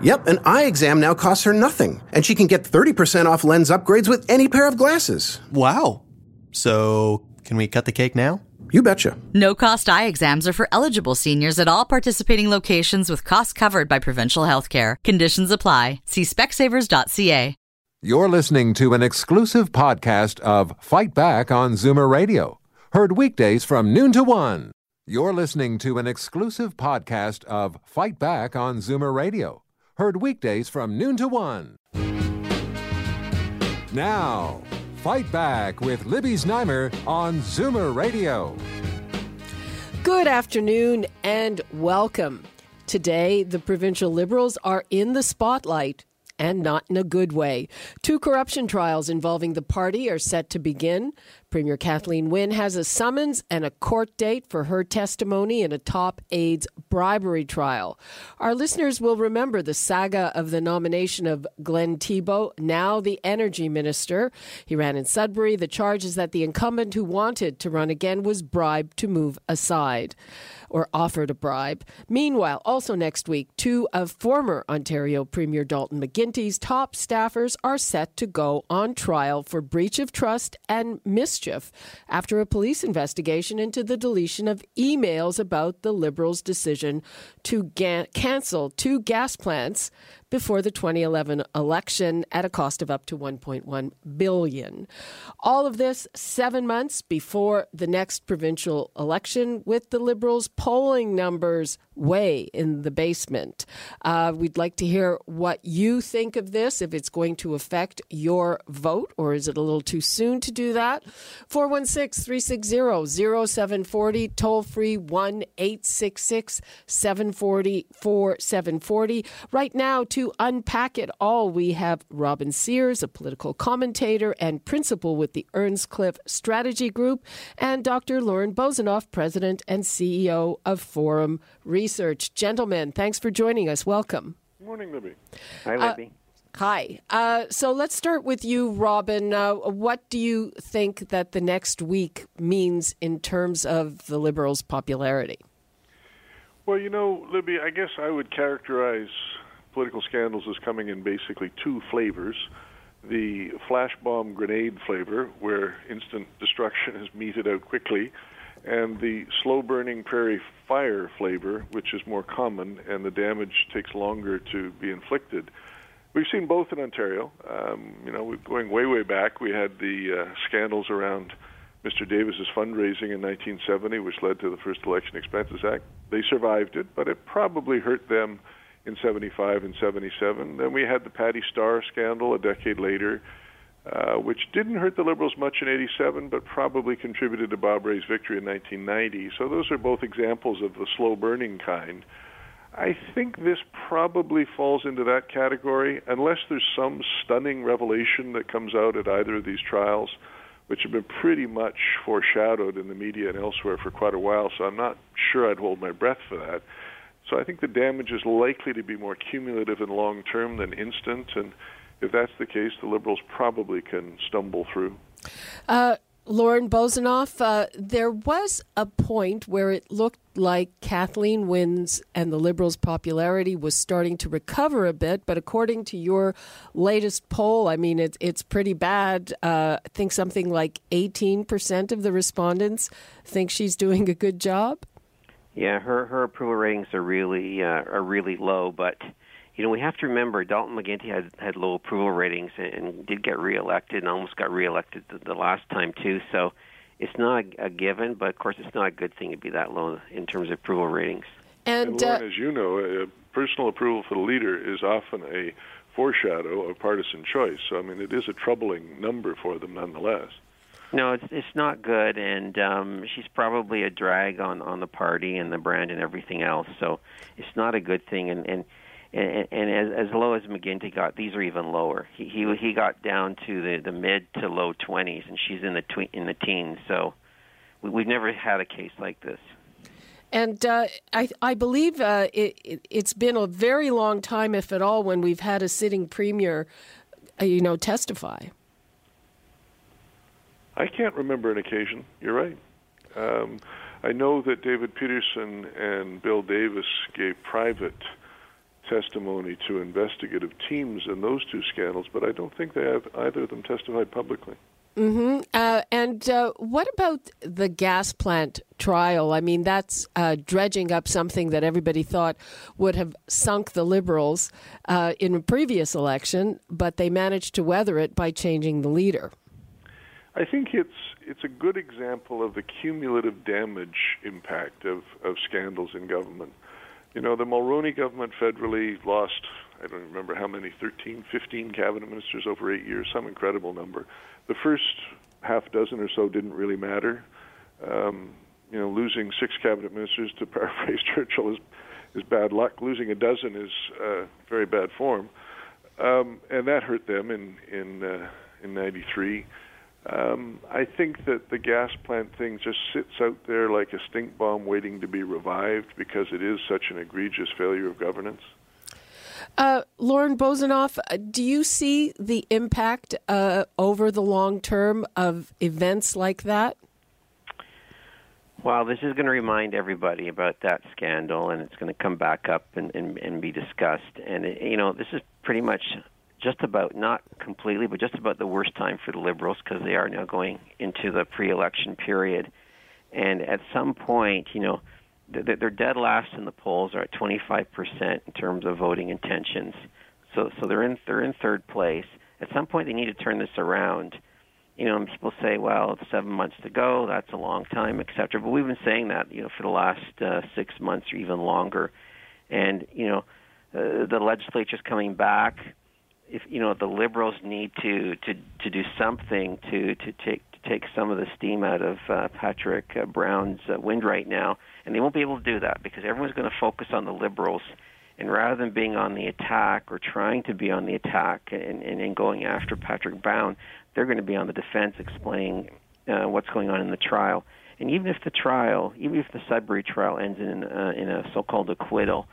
Yep, an eye exam now costs her nothing, and she can get 30% off lens upgrades with any pair of glasses. Wow. So, can we cut the cake now? You betcha. No cost eye exams are for eligible seniors at all participating locations with costs covered by provincial health care. Conditions apply. See specsavers.ca. You're listening to an exclusive podcast of Fight Back on Zoomer Radio, heard weekdays from noon to one. You're listening to an exclusive podcast of Fight Back on Zoomer Radio, heard weekdays from noon to one. Now, Fight Back with Libby Znaimer on Zoomer Radio. Good afternoon and welcome. Today, the provincial Liberals are in the spotlight and not in a good way. Two corruption trials involving the party are set to begin. Premier Kathleen Wynne has a summons and a court date for her testimony in a top aides bribery trial. Our listeners will remember the saga of the nomination of Glenn Thibeault, now the energy minister. He ran in Sudbury. The charge is that the incumbent who wanted to run again was bribed to move aside or offered a bribe. Meanwhile, also next week, two of former Ontario Premier Dalton McGuinty's top staffers are set to go on trial for breach of trust and mischief after a police investigation into the deletion of emails about the Liberals' decision to ga- cancel two gas plants before the 2011 election at a cost of up to 1.1 billion. All of this 7 months before the next provincial election with the Liberals polling numbers way in the basement. Uh, we'd like to hear what you think of this, if it's going to affect your vote, or is it a little too soon to do that? 416 360 0740, toll free 1 866 740 4740. Right now, unpack it all, we have Robin Sears, a political commentator and principal with the Earnscliffe Strategy Group, and Dr. Lorne Bozinoff, president and CEO of Forum Research. Gentlemen, thanks for joining us. Welcome. Good Morning, Libby. Hi, Libby. Hi. Uh, so let's start with you, Robin. Uh, what do you think that the next week means in terms of the Liberals' popularity? Well, you know, Libby, I guess I would characterize political scandals is coming in basically two flavors. The flash bomb grenade flavor, where instant destruction is meted out quickly, and the slow burning prairie fire flavor, which is more common and the damage takes longer to be inflicted. We've seen both in Ontario. Um, you know, going way, way back. We had the uh, scandals around Mr. Davis's fundraising in 1970, which led to the first Election Expenses Act. They survived it, but it probably hurt them in 75 and 77. Then we had the Patty Starr scandal a decade later, uh, which didn't hurt the Liberals much in 87, but probably contributed to Bob Rae's victory in 1990. So those are both examples of the slow burning kind. I think this probably falls into that category, unless there's some stunning revelation that comes out at either of these trials, which have been pretty much foreshadowed in the media and elsewhere for quite a while. So I'm not sure I'd hold my breath for that. So I think the damage is likely to be more cumulative and long term than instant. And if that's the case, the Liberals probably can stumble through. Uh, Lorne Bozinoff, uh, there was a point where it looked like Kathleen Wynne's and the Liberals' popularity was starting to recover a bit, but according to your latest poll, I mean, it's it's pretty bad. Uh, I think something like 18% of the respondents think she's doing a good job. Yeah, her her approval ratings are really uh, are really low, but you know we have to remember Dalton McGuinty had had low approval ratings and, and did get reelected and almost got reelected the, the last time too. So it's not a, a given, but of course it's not a good thing to be that low in terms of approval ratings. And, And Lorne, as you know, uh, personal approval for the leader is often a foreshadow of partisan choice. So I mean, it is a troubling number for them nonetheless. No, it's it's not good, and um, she's probably a drag on on the party and the brand and everything else. So it's not a good thing, and and and, and as, as low as McGuinty got, these are even lower. He he he got down to the the mid to low 20s, and she's in the tw- in the teens. So we, we've never had a case like this. And uh, I, I believe uh, it, it, has been a very long time, if at all, when we've had a sitting premier, uh, you know, testify. I can't remember an occasion. You're right. Um, I know that David Peterson and Bill Davis gave private testimony to investigative teams in those two scandals, but I don't think they have either of them testified publicly. Mm-hmm. Uh, and uh, what about the gas plant trial? I mean, that's uh, dredging up something that everybody thought would have sunk the Liberals uh, in a previous election, but they managed to weather it by changing the leader. I think it's it's a good example of the cumulative damage impact of, of scandals in government. You know, the Mulroney government federally lost, I don't remember how many, 13, 15 cabinet ministers over eight years, some incredible number. The first half dozen or so didn't really matter. Um, you know, losing six cabinet ministers, to paraphrase Churchill, is, is bad luck. Losing a dozen is uh, very bad form. Um, and that hurt them in, in, uh, in 93. Um, I think that the gas plant thing just sits out there like a stink bomb waiting to be revived because it is such an egregious failure of governance. Uh, Lorne Bozinoff, uh, do you see the impact uh, over the long term of events like that? Well, this is going to remind everybody about that scandal, and it's going to come back up and, and, and be discussed. And, it, you know, this is pretty much just about not completely, but just about the worst time for the Liberals because they are now going into the pre-election period, and at some point, you know, they're dead last in the polls are at 25% in terms of voting intentions. So, so they're in they're in third place. At some point, they need to turn this around. You know, and people say, "Well, it's seven months to go. That's a long time, etc." But we've been saying that, you know, for the last uh, six months or even longer. And you know, uh, the legislature's coming back if you know the liberals need to to to do something to to take to take some of the steam out of uh, Patrick uh, Brown's uh, wind right now, and they won't be able to do that because everyone's going to focus on the liberals, and rather than being on the attack or trying to be on the attack and and, and going after Patrick Brown, they're going to be on the defense, explaining uh, what's going on in the trial. And even if the trial, even if the Sudbury trial ends in uh, in a so-called acquittal,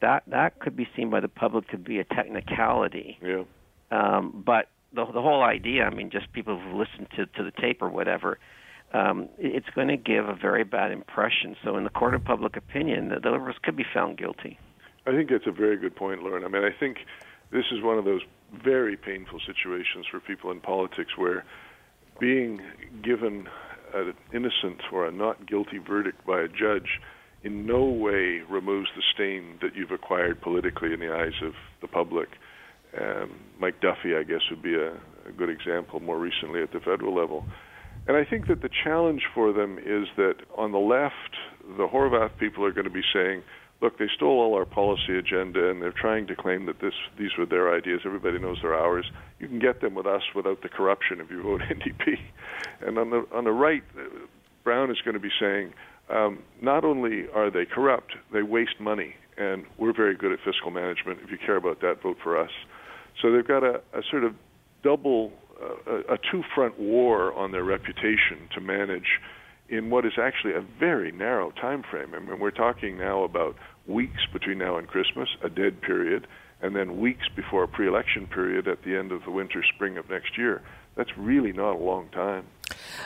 that that could be seen by the public to be a technicality. Yeah. Um, but the the whole idea, I mean, just people who listen to to the tape or whatever, um, it's going to give a very bad impression. So, in the court of public opinion, the, the Liberals could be found guilty. I think that's a very good point, Lorne. I mean, I think this is one of those very painful situations for people in politics where being given an innocent or a not guilty verdict by a judge in no way removes the stain that you've acquired politically in the eyes of the public. Um, Mike Duffy, I guess, would be a, a good example more recently at the federal level. And I think that the challenge for them is that on the left, the Horwath people are going to be saying, look, they stole all our policy agenda and they're trying to claim that this these were their ideas. Everybody knows they're ours. You can get them with us without the corruption if you vote NDP. And on the on the right, Brown is going to be saying, um, not only are they corrupt, they waste money, and we're very good at fiscal management. If you care about that, vote for us. So they've got a, a sort of double, uh, a two-front war on their reputation to manage in what is actually a very narrow time frame. I mean, we're talking now about weeks between now and Christmas, a dead period, and then weeks before a pre-election period at the end of the winter, spring of next year. That's really not a long time.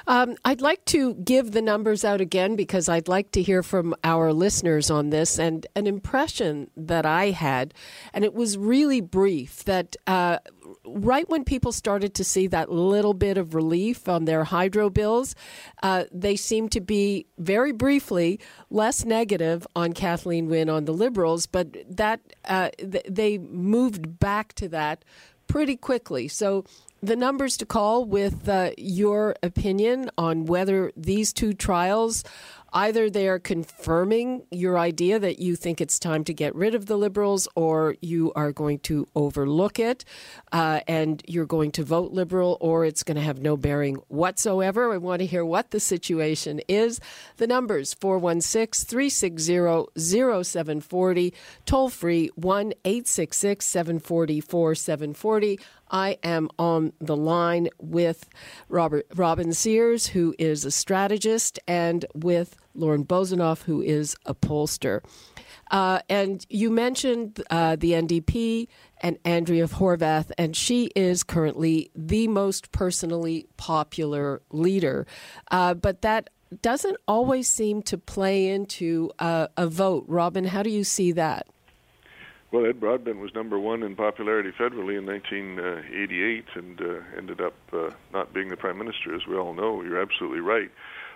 Um, I'd like to give the numbers out again because I'd like to hear from our listeners on this. And an impression that I had, and it was really brief, that uh, right when people started to see that little bit of relief on their hydro bills, uh, they seemed to be very briefly less negative on Kathleen Wynne on the Liberals, but that uh, th- they moved back to that pretty quickly. So the numbers to call with uh, your opinion on whether these two trials either they're confirming your idea that you think it's time to get rid of the Liberals, or you are going to overlook it uh, and you're going to vote Liberal, or it's going to have no bearing whatsoever. I want to hear what the situation is. The numbers 416 360 0740, toll free 1 866 744 740. I am on the line with Robert Robin Sears, who is a strategist, and with Lorne Bozinoff, who is a pollster. Uh, and you mentioned uh, the NDP and Andrea Horwath, and she is currently the most personally popular leader. Uh, but that doesn't always seem to play into a vote. Robin, how do you see that? Well, Ed Broadbent was number one in popularity federally in 1988 and uh, ended up uh, not being the prime minister, as we all know. You're absolutely right.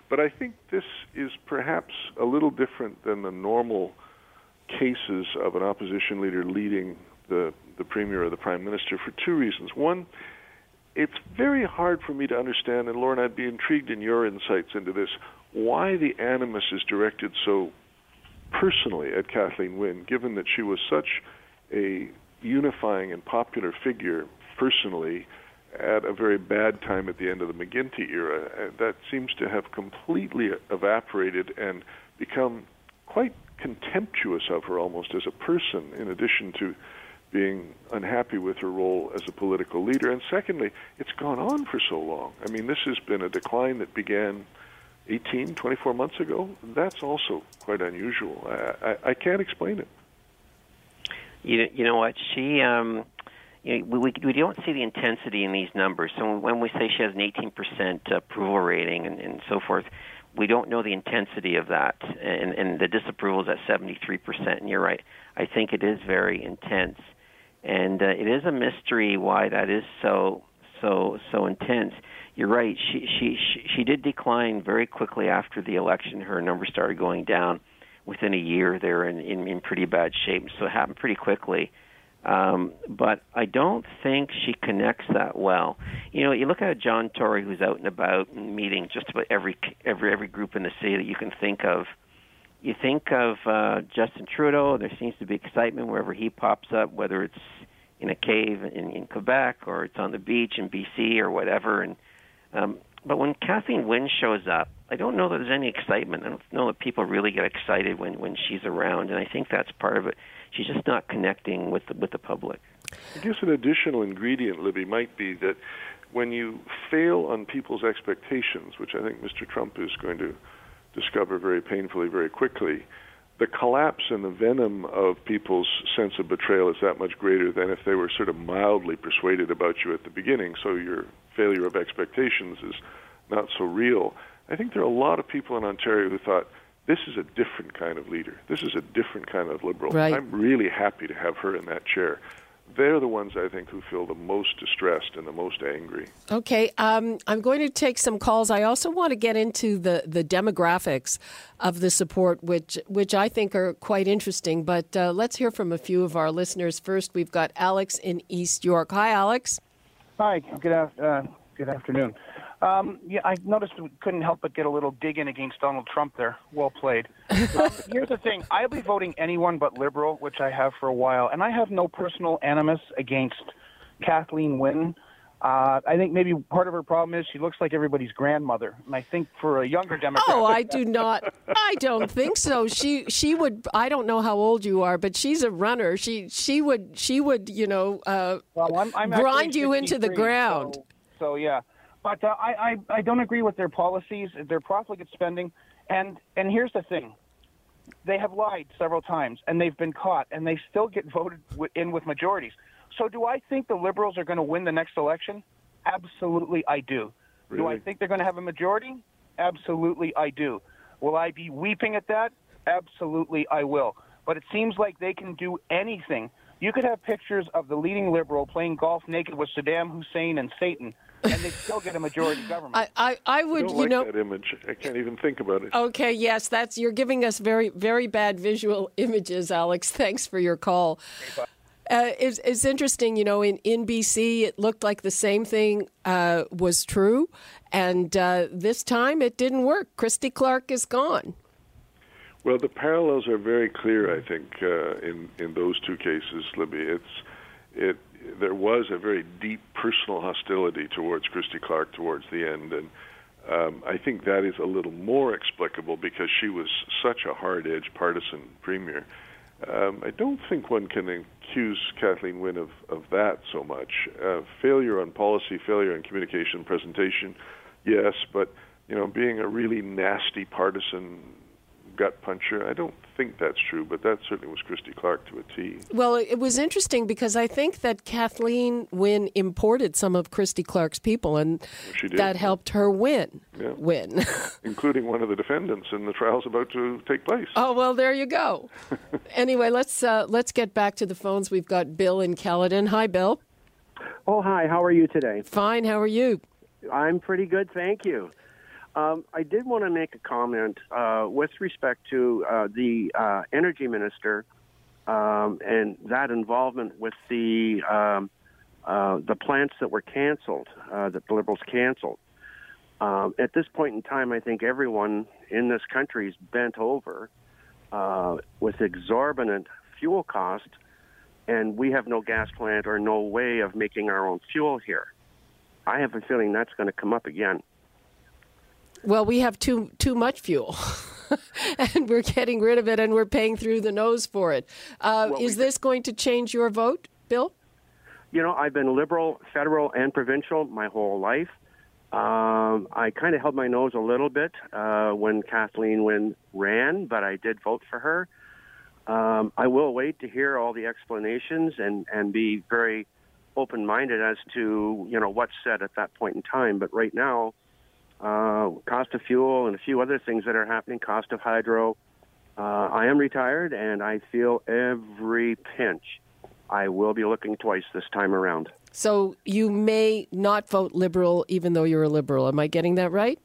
But I think this is perhaps a little different than the normal cases of an opposition leader leading the, the premier or the prime minister for two reasons. One, it's very hard for me to understand, and Lorne, I'd be intrigued in your insights into this, why the animus is directed so personally at Kathleen Wynne, given that she was such a unifying and popular figure personally at a very bad time at the end of the McGuinty era. Uh, that seems to have completely evaporated and become quite contemptuous of her almost as a person, in addition to being unhappy with her role as a political leader. And secondly, it's gone on for so long. I mean, this has been a decline that began 18, 24 months ago, that's also quite unusual. I, I, I can't explain it. You, you know what? She, um, you know, we, we don't see the intensity in these numbers. So when we say she has an 18% approval rating and, and so forth, we don't know the intensity of that. And, and the disapproval is at 73%. And you're right. I think it is very intense. And uh, it is a mystery why that is so so so intense you're right. She, she she she did decline very quickly after the election. Her numbers started going down within a year. They were in in, in pretty bad shape, so it happened pretty quickly. Um, but I don't think she connects that well. You know, you look at John Tory, who's out and about meeting just about every every every group in the city that you can think of. You think of uh, Justin Trudeau. There seems to be excitement wherever he pops up, whether it's in a cave in, in Quebec or it's on the beach in BC or whatever. And um, but when Kathleen Wynne shows up, I don't know that there's any excitement. I don't know that people really get excited when when she's around, and I think that's part of it. She's just not connecting with the, with the public. I guess an additional ingredient, Libby, might be that when you fail on people's expectations, which I think Mr. Trump is going to discover very painfully, very quickly, the collapse and the venom of people's sense of betrayal is that much greater than if they were sort of mildly persuaded about you at the beginning. So your failure of expectations is not so real. I think there are a lot of people in Ontario who thought this is a different kind of leader. This is a different kind of liberal. Right. I'm really happy to have her in that chair they're the ones I think who feel the most distressed and the most angry. Okay, um, I'm going to take some calls. I also want to get into the, the demographics of the support, which which I think are quite interesting. But uh, let's hear from a few of our listeners. First, we've got Alex in East York. Hi, Alex. Hi. Good uh, good afternoon. Um, yeah, I noticed we couldn't help but get a little dig in against Donald Trump there. Well played. um, here's the thing I'll be voting anyone but liberal, which I have for a while, and I have no personal animus against Kathleen Wynne. Uh, I think maybe part of her problem is she looks like everybody's grandmother, and I think for a younger Democrat. Oh, I do not. I don't think so. She she would. I don't know how old you are, but she's a runner. She she would she would you know uh, well, I'm, I'm grind you into the ground. So, so yeah, but uh, I, I I don't agree with their policies, their profligate spending, and and here's the thing, they have lied several times and they've been caught, and they still get voted in with majorities. So do I think the liberals are going to win the next election? Absolutely, I do. Really? Do I think they're going to have a majority? Absolutely, I do. Will I be weeping at that? Absolutely, I will. But it seems like they can do anything. You could have pictures of the leading liberal playing golf naked with Saddam Hussein and Satan, and they still get a majority government. I, I, I would, I don't you like know, that image. I can't even think about it. Okay, yes, that's you're giving us very, very bad visual images, Alex. Thanks for your call. Uh, it's, it's interesting, you know, in, in BC, it looked like the same thing uh, was true, and uh, this time it didn't work. Christy Clark is gone. Well, the parallels are very clear, I think, uh, in in those two cases, Libby. It's it there was a very deep personal hostility towards Christy Clark towards the end, and um, I think that is a little more explicable because she was such a hard-edged partisan premier. Um, I don't think one can accuse Kathleen Wynne of, of that so much. Uh, failure on policy, failure on communication, presentation, yes, but you know, being a really nasty partisan gut puncher. I don't think that's true, but that certainly was Christy Clark to a T. Well, it was interesting because I think that Kathleen Wynne imported some of Christy Clark's people, and that helped her win. Yeah. Win, including one of the defendants in the trials about to take place. Oh well, there you go. anyway, let's uh, let's get back to the phones. We've got Bill in Caledon. Hi, Bill. Oh, hi. How are you today? Fine. How are you? I'm pretty good, thank you. Um, I did want to make a comment uh, with respect to uh, the uh, energy minister um, and that involvement with the um, uh, the plants that were canceled, uh, that the Liberals canceled. Um, at this point in time, I think everyone in this country is bent over uh, with exorbitant fuel costs, and we have no gas plant or no way of making our own fuel here. I have a feeling that's going to come up again. Well, we have too too much fuel. and we're getting rid of it and we're paying through the nose for it. Uh, well, is this going to change your vote, Bill? You know, I've been liberal, federal, and provincial my whole life. Um, I kind of held my nose a little bit uh, when Kathleen Wynne ran, but I did vote for her. Um, I will wait to hear all the explanations and, and be very open minded as to you know what's said at that point in time. But right now, uh, cost of fuel, and a few other things that are happening, cost of hydro. Uh, I am retired, and I feel every pinch. I will be looking twice this time around. So you may not vote Liberal even though you're a Liberal. Am I getting that right?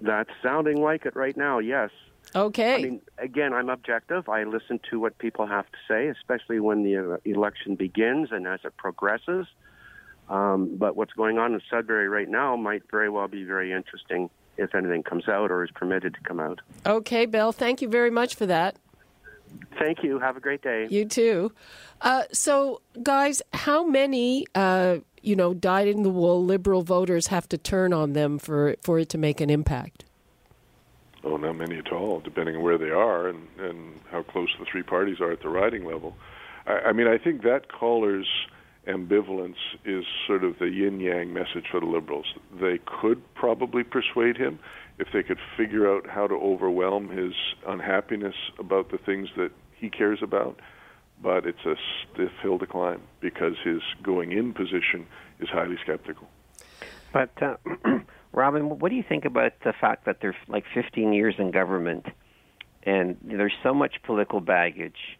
That's sounding like it right now, yes. Okay. I mean, again, I'm objective. I listen to what people have to say, especially when the election begins and as it progresses. Um, but what's going on in Sudbury right now might very well be very interesting if anything comes out or is permitted to come out. Okay, Bill, thank you very much for that. Thank you. Have a great day. You too. Uh, so, guys, how many, uh, you know, dyed in the wool liberal voters have to turn on them for, for it to make an impact? Oh, not many at all, depending on where they are and, and how close the three parties are at the riding level. I, I mean, I think that caller's ambivalence is sort of the yin yang message for the liberals. They could probably persuade him if they could figure out how to overwhelm his unhappiness about the things that he cares about, but it's a stiff hill to climb because his going in position is highly skeptical. But, uh, Robin, what do you think about the fact that they're like 15 years in government and there's so much political baggage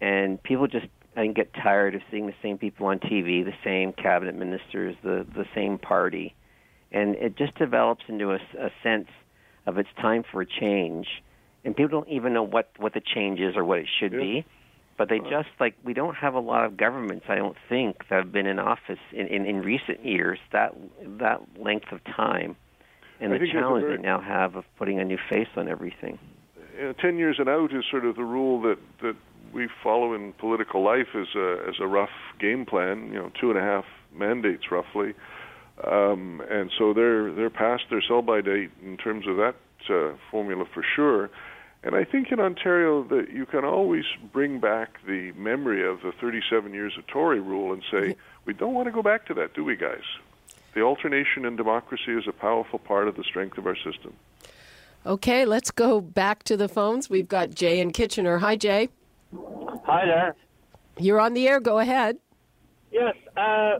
and people just I get tired of seeing the same people on TV, the same cabinet ministers, the the same party, and it just develops into a, a sense of it's time for a change, and people don't even know what what the change is or what it should yeah. be, but they just like we don't have a lot of governments. I don't think that have been in office in in, in recent years that that length of time, and I the challenge very... they now have of putting a new face on everything. Uh, ten years and out is sort of the rule that that we follow in political life as a as a rough game plan. You know, two and a half mandates roughly, um, and so they're they're past their sell by date in terms of that uh, formula for sure. And I think in Ontario that you can always bring back the memory of the 37 years of Tory rule and say we don't want to go back to that, do we, guys? The alternation in democracy is a powerful part of the strength of our system. Okay, let's go back to the phones. We've got Jay in Kitchener. Hi, Jay. Hi there. You're on the air. Go ahead. Yes, uh,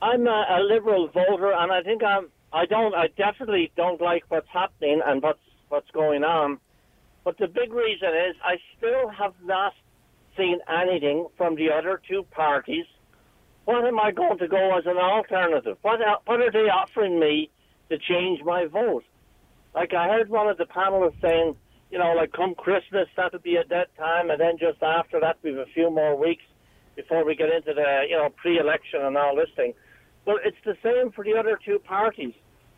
I'm a, a, liberal voter, and I think I'm. I don't. I definitely don't like what's happening and what's what's going on. But the big reason is I still have not seen anything from the other two parties. What am I going to go as an alternative? What what are they offering me to change my vote? Like I heard one of the panelists saying you know, like come Christmas, that'll be a dead time, and then just after that, we've a few more weeks before we get into the, you know, pre-election and all this thing. Well, it's the same for the other two parties,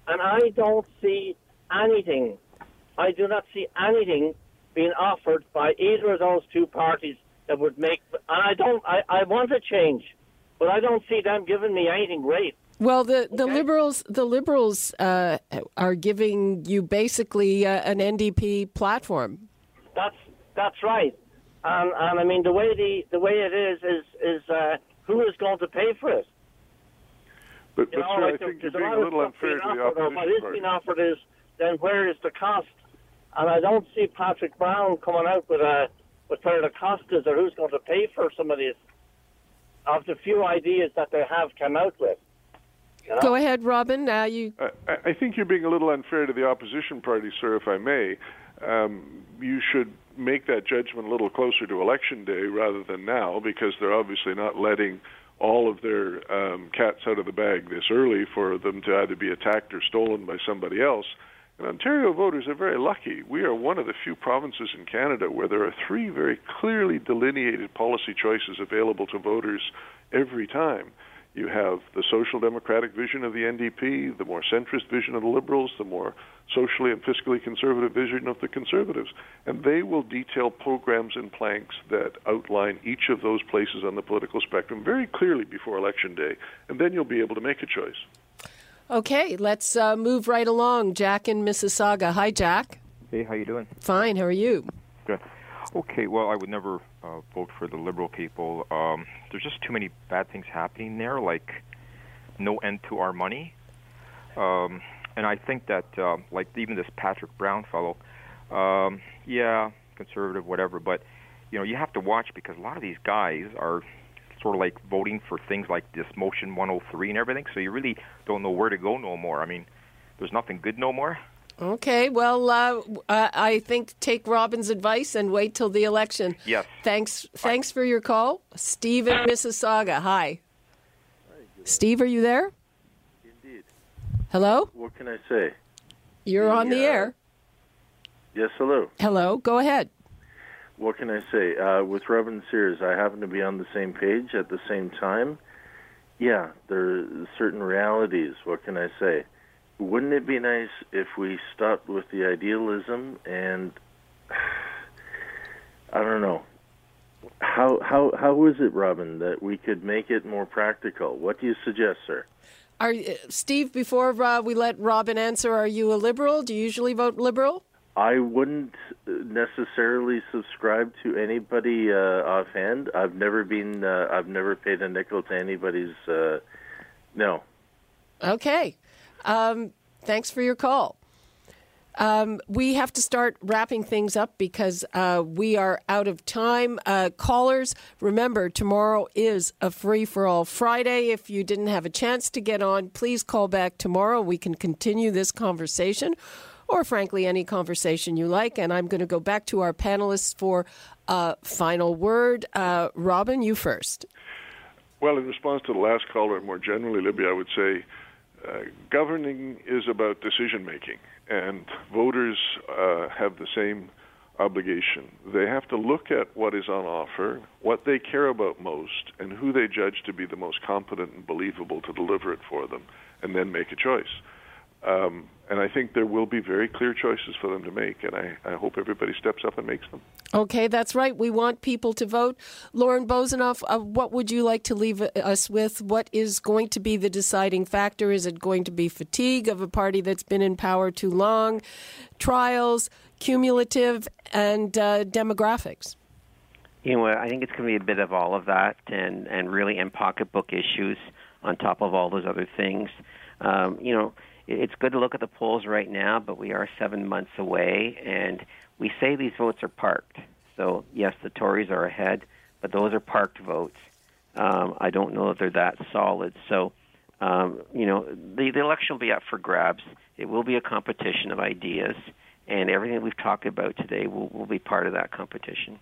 and I don't see anything. I do not see anything being offered by either of those two parties that would make. And I don't. I, I want a change, but I don't see them giving me anything great. Well, the, the liberals the liberals uh, are giving you basically uh, an NDP platform. That's that's right. And and I mean the way the the way it is is is uh, who is going to pay for it? But, You but know, sir, I like, think you're being a little unfair to the offered, opposition What is party. being offered is then where is the cost? And I don't see Patrick Brown coming out with a with where the cost is or who's going to pay for some of these of the few ideas that they have come out with. You know? Go ahead, Robin. Uh, you I, I think you're being a little unfair to the opposition party, sir, if I may. Um, you should make that judgment a little closer to election day rather than now, because they're obviously not letting all of their um, cats out of the bag this early for them to either be attacked or stolen by somebody else. And Ontario voters are very lucky. We are one of the few provinces in Canada where there are three very clearly delineated policy choices available to voters every time. You have the social democratic vision of the NDP, the more centrist vision of the Liberals, the more socially and fiscally conservative vision of the Conservatives. And they will detail programs and planks that outline each of those places on the political spectrum very clearly before Election Day. And then you'll be able to make a choice. okay? Let's uh, move right along. Jack in Mississauga. Hi, Jack. Hey, how you doing? Fine. How are you? Good. Okay, well, I would never uh, vote for the liberal people. Um, there's just too many bad things happening there, like no end to our money. Um, and I think that, uh, like even this Patrick Brown fellow, um, yeah, conservative, whatever, but you know, you have to watch because a lot of these guys are sort of like voting for things like this motion 103 and everything. So you really don't know where to go no more. I mean, there's nothing good no more. Okay. Well, uh, uh, I think take Robin's advice and wait till the election. Yes. Thanks. Thanks for your call, Steve in Mississauga. Hi. Steve, are you there? Indeed. Hello. What can I say? You're on the Yeah. air. Yes, hello. Hello. Go ahead. What can I say? Uh, with Robin Sears, I happen to be on the same page at the same time. Yeah, there are certain realities. What can I say? Wouldn't it be nice if we stopped with the idealism and I don't know. How how how is it, Robin, that we could make it more practical? What do you suggest, sir? Are Steve? Before uh, we let Robin answer, are you a liberal? Do you usually vote liberal? I wouldn't necessarily subscribe to anybody uh, offhand. I've never been. Uh, I've never paid a nickel to anybody's. Uh, no. Okay. Um, thanks for your call. Um, we have to start wrapping things up because uh, we are out of time. Uh, callers, remember, tomorrow is a free for all Friday. If you didn't have a chance to get on, please call back tomorrow. We can continue this conversation or, frankly, any conversation you like. And I'm going to go back to our panelists for a final word. Uh, Robin, you first. Well, in response to the last caller, more generally, Libby, I would say uh, governing is about decision making, and voters uh, have the same obligation. They have to look at what is on offer, what they care about most, and who they judge to be the most competent and believable to deliver it for them, and then make a choice. Um, and I think there will be very clear choices for them to make, and I, I hope everybody steps up and makes them. Okay, that's right. We want people to vote. Lorne Bozinoff, uh, what would you like to leave us with? What is going to be the deciding factor? Is it going to be fatigue of a party that's been in power too long, trials, cumulative, and uh, demographics? You know, I think it's going to be a bit of all of that, and and really in pocketbook issues on top of all those other things. Um, you know, it's good to look at the polls right now, but we are seven months away, and we say these votes are parked. So yes, the Tories are ahead, but those are parked votes. Um, I don't know if they're that solid. So, um, you know, the, the election will be up for grabs. It will be a competition of ideas, and everything we've talked about today will, will be part of that competition.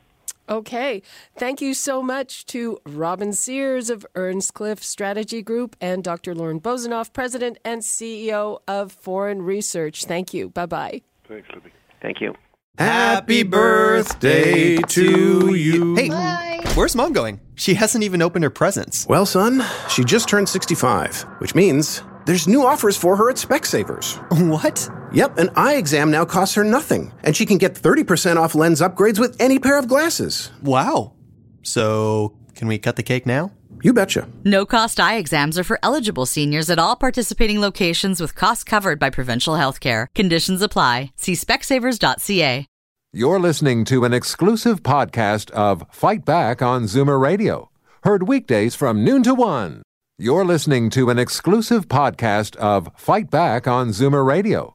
Okay. Thank you so much to Robin Sears of Earnscliffe Strategy Group and Dr. Lorne Bozinoff, President and CEO of Forum Research. Thank you. Bye bye. Thanks, Libby. Thank you. Happy birthday to you. Hey, where's mom going? She hasn't even opened her presents. Well, son, she just turned 65, which means there's new offers for her at Specsavers. What? Yep, an eye exam now costs her nothing, and she can get 30% off lens upgrades with any pair of glasses. Wow. So, can we cut the cake now? You betcha. No cost eye exams are for eligible seniors at all participating locations with costs covered by provincial health care. Conditions apply. See specsavers.ca. You're listening to an exclusive podcast of Fight Back on Zoomer Radio, heard weekdays from noon to one. You're listening to an exclusive podcast of Fight Back on Zoomer Radio,